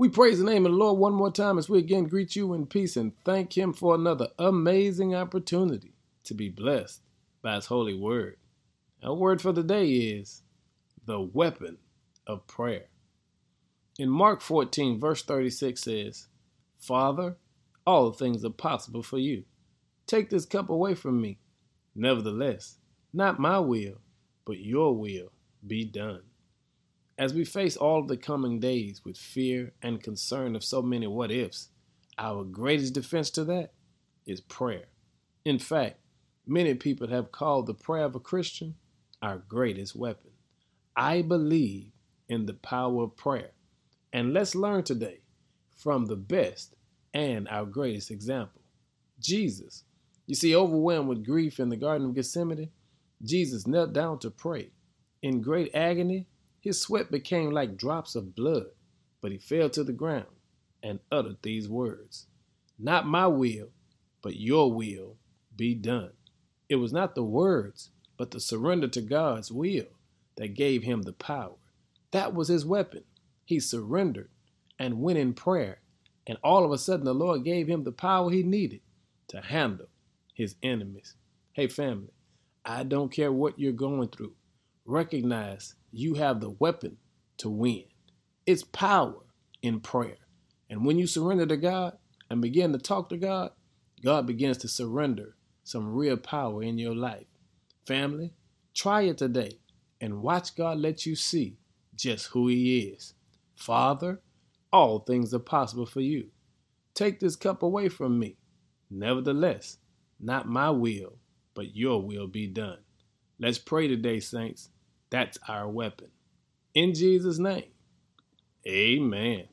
We praise the name of the Lord one more time as we again greet you in peace and thank Him for another amazing opportunity to be blessed by His holy word. Our word for the day is the weapon of prayer. In Mark 14, verse 36 says, Father, all things are possible for you. Take this cup away from me. Nevertheless, not my will, but your will be done. As we face all of the coming days with fear and concern of so many what ifs, our greatest defense to that is prayer. In fact, many people have called the prayer of a Christian our greatest weapon. I believe in the power of prayer. And let's learn today from the best and our greatest example Jesus. You see, overwhelmed with grief in the Garden of Gethsemane, Jesus knelt down to pray. In great agony, his sweat became like drops of blood, but he fell to the ground and uttered these words Not my will, but your will be done. It was not the words, but the surrender to God's will that gave him the power. That was his weapon. He surrendered and went in prayer, and all of a sudden the Lord gave him the power he needed to handle his enemies. Hey, family, I don't care what you're going through recognize you have the weapon to win. It's power in prayer. And when you surrender to God and begin to talk to God, God begins to surrender some real power in your life. Family, try it today and watch God let you see just who He is. Father, all things are possible for you. Take this cup away from me. Nevertheless, not my will, but your will be done. Let's pray today, saints. That's our weapon. In Jesus' name, amen.